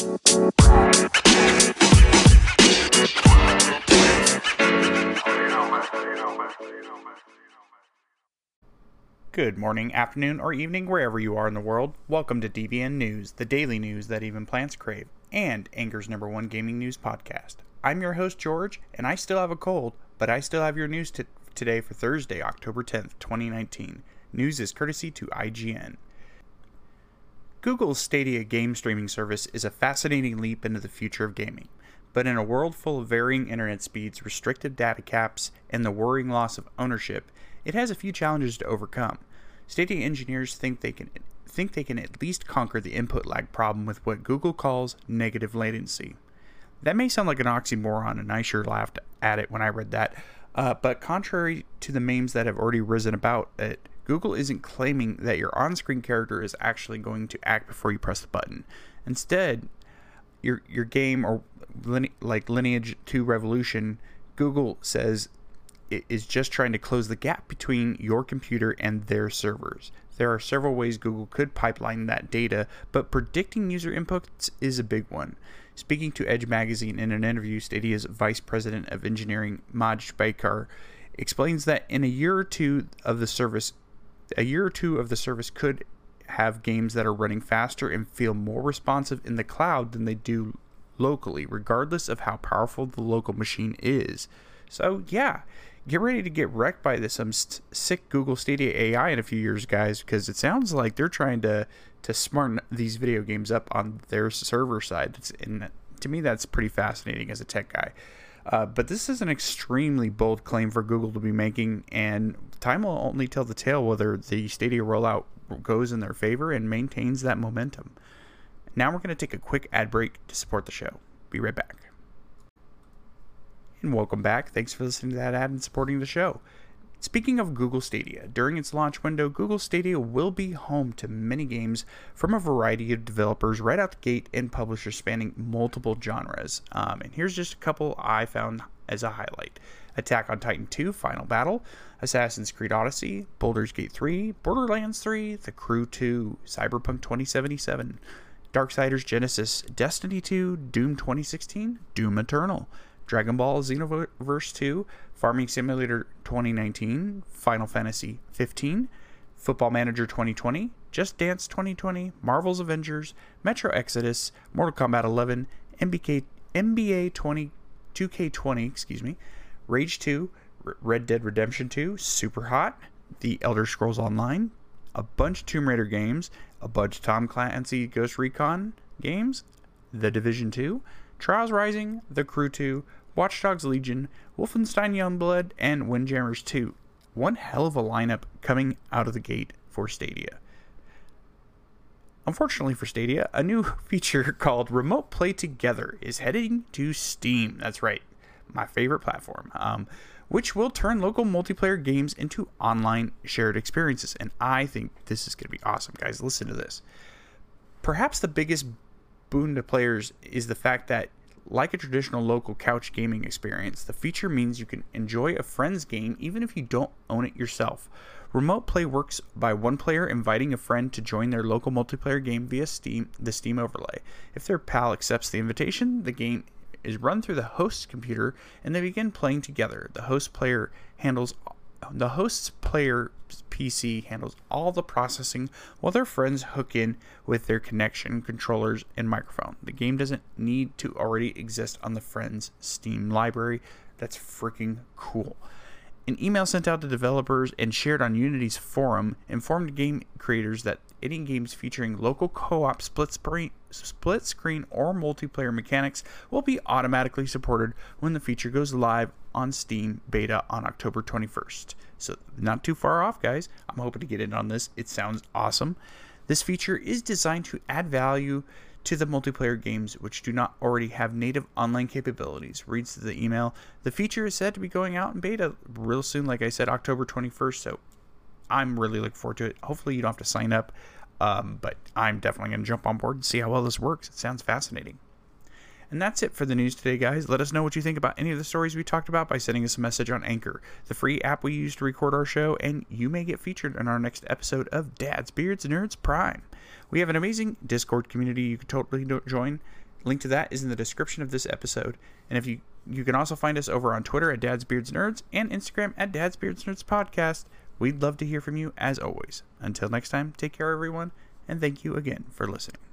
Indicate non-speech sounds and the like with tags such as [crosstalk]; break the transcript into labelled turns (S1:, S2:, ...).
S1: Good morning, afternoon, or evening, wherever you are in the world. Welcome to DBN News, the daily news that even plants crave, and Anchor's number one gaming news podcast. I'm your host, George, and I still have a cold, but I still have your news t- today for Thursday, October 10th, 2019. News is courtesy to IGN. Google's Stadia game streaming service is a fascinating leap into the future of gaming. But in a world full of varying internet speeds, restrictive data caps, and the worrying loss of ownership, it has a few challenges to overcome. Stadia engineers think they can think they can at least conquer the input lag problem with what Google calls negative latency. That may sound like an oxymoron, and I sure laughed at it when I read that. Uh, but contrary to the memes that have already risen about it, Google isn't claiming that your on screen character is actually going to act before you press the button. Instead, your, your game, or line, like Lineage 2 Revolution, Google says it is just trying to close the gap between your computer and their servers. There are several ways Google could pipeline that data, but predicting user inputs is a big one. Speaking to Edge Magazine in an interview, Stadia's Vice President of Engineering, Majd Bakar, explains that in a year or two of the service, a year or two of the service could have games that are running faster and feel more responsive in the cloud than they do locally, regardless of how powerful the local machine is. So, yeah, get ready to get wrecked by this some st- sick Google Stadia AI in a few years, guys, because it sounds like they're trying to to smarten these video games up on their server side. It's, and to me, that's pretty fascinating as a tech guy. Uh, but this is an extremely bold claim for Google to be making, and time will only tell the tale whether the Stadia rollout goes in their favor and maintains that momentum. Now we're going to take a quick ad break to support the show. Be right back. And welcome back. Thanks for listening to that ad and supporting the show. Speaking of Google Stadia, during its launch window, Google Stadia will be home to many games from a variety of developers right out the gate and publishers spanning multiple genres. Um, and here's just a couple I found as a highlight Attack on Titan 2 Final Battle, Assassin's Creed Odyssey, Baldur's Gate 3, Borderlands 3, The Crew 2, Cyberpunk 2077, Darksiders Genesis, Destiny 2, Doom 2016, Doom Eternal. Dragon Ball Xenoverse 2, Farming Simulator 2019, Final Fantasy 15, Football Manager 2020, Just Dance 2020, Marvel's Avengers, Metro Exodus, Mortal Kombat 11, MBK, NBA 20, 2K20, excuse me, Rage 2, Red Dead Redemption 2, Super Hot, The Elder Scrolls Online, a bunch of Tomb Raider games, a bunch of Tom Clancy Ghost Recon games, The Division 2, Trials Rising, The Crew 2, Watch Dogs Legion, Wolfenstein Youngblood, and Windjammers 2. One hell of a lineup coming out of the gate for Stadia. Unfortunately for Stadia, a new [laughs] feature called Remote Play Together is heading to Steam. That's right, my favorite platform, um, which will turn local multiplayer games into online shared experiences. And I think this is going to be awesome, guys. Listen to this. Perhaps the biggest boon to players is the fact that like a traditional local couch gaming experience, the feature means you can enjoy a friend's game even if you don't own it yourself. Remote play works by one player inviting a friend to join their local multiplayer game via Steam, the Steam overlay. If their pal accepts the invitation, the game is run through the host's computer and they begin playing together. The host player handles the host's player PC handles all the processing while their friends hook in with their connection, controllers, and microphone. The game doesn't need to already exist on the friend's Steam library. That's freaking cool. An email sent out to developers and shared on Unity's forum informed game creators that any games featuring local co-op split screen, split screen or multiplayer mechanics will be automatically supported when the feature goes live on Steam beta on October 21st. So not too far off, guys. I'm hoping to get in on this. It sounds awesome. This feature is designed to add value to the multiplayer games which do not already have native online capabilities. Reads the email. The feature is said to be going out in beta real soon, like I said, October 21st. So I'm really looking forward to it. Hopefully, you don't have to sign up, um, but I'm definitely going to jump on board and see how well this works. It sounds fascinating. And that's it for the news today, guys. Let us know what you think about any of the stories we talked about by sending us a message on Anchor, the free app we use to record our show, and you may get featured in our next episode of Dad's Beards Nerds Prime. We have an amazing Discord community you can totally join. Link to that is in the description of this episode. And if you you can also find us over on Twitter at Dad's Beards Nerds and Instagram at Dad's Beards Nerds Podcast. We'd love to hear from you as always. Until next time, take care everyone, and thank you again for listening.